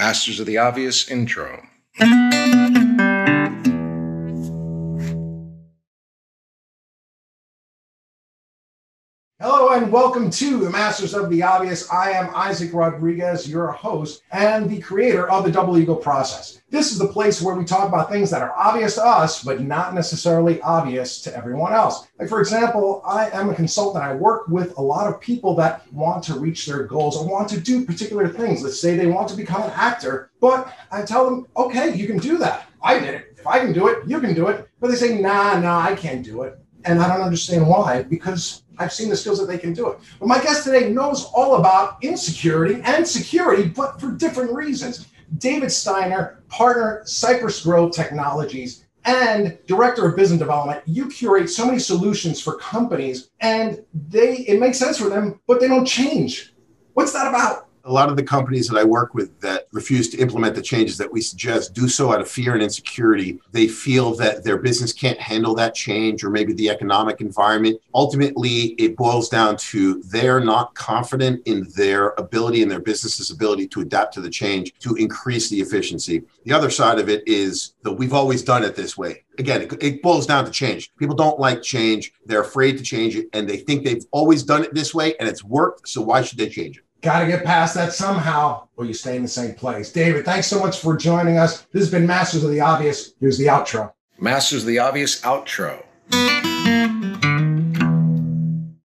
Masters of the Obvious intro. Hello and welcome to the Masters of the Obvious. I am Isaac Rodriguez, your host and the creator of the Double Eagle Process. This is the place where we talk about things that are obvious to us, but not necessarily obvious to everyone else. Like, for example, I am a consultant. I work with a lot of people that want to reach their goals or want to do particular things. Let's say they want to become an actor, but I tell them, okay, you can do that. I did it. If I can do it, you can do it. But they say, nah, nah, I can't do it. And I don't understand why, because I've seen the skills that they can do it. But my guest today knows all about insecurity and security, but for different reasons. David Steiner, partner Cypress Grove Technologies and director of business development. You curate so many solutions for companies and they it makes sense for them, but they don't change. What's that about? A lot of the companies that I work with that refuse to implement the changes that we suggest do so out of fear and insecurity. They feel that their business can't handle that change or maybe the economic environment. Ultimately, it boils down to they're not confident in their ability and their business's ability to adapt to the change to increase the efficiency. The other side of it is that we've always done it this way. Again, it, it boils down to change. People don't like change. They're afraid to change it and they think they've always done it this way and it's worked. So why should they change it? Got to get past that somehow, or you stay in the same place. David, thanks so much for joining us. This has been Masters of the Obvious. Here's the outro. Masters of the Obvious outro.